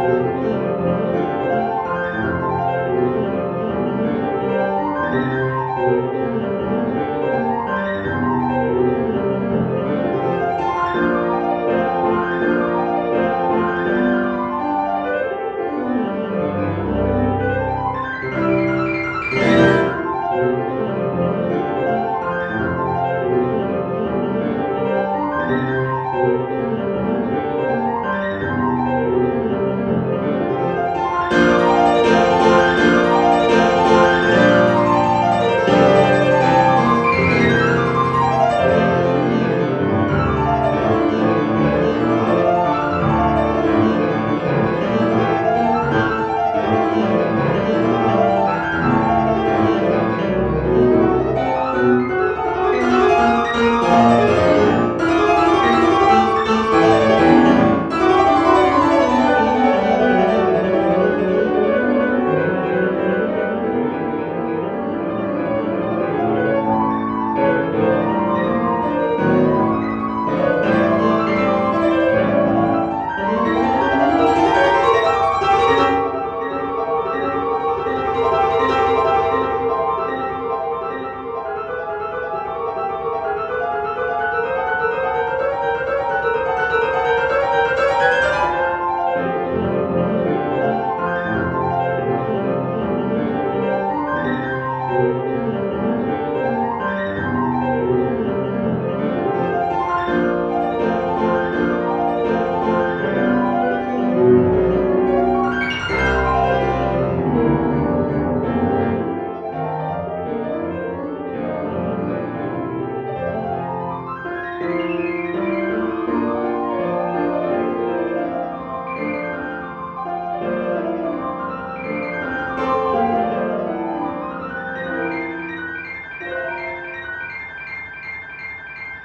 Música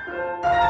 Bye.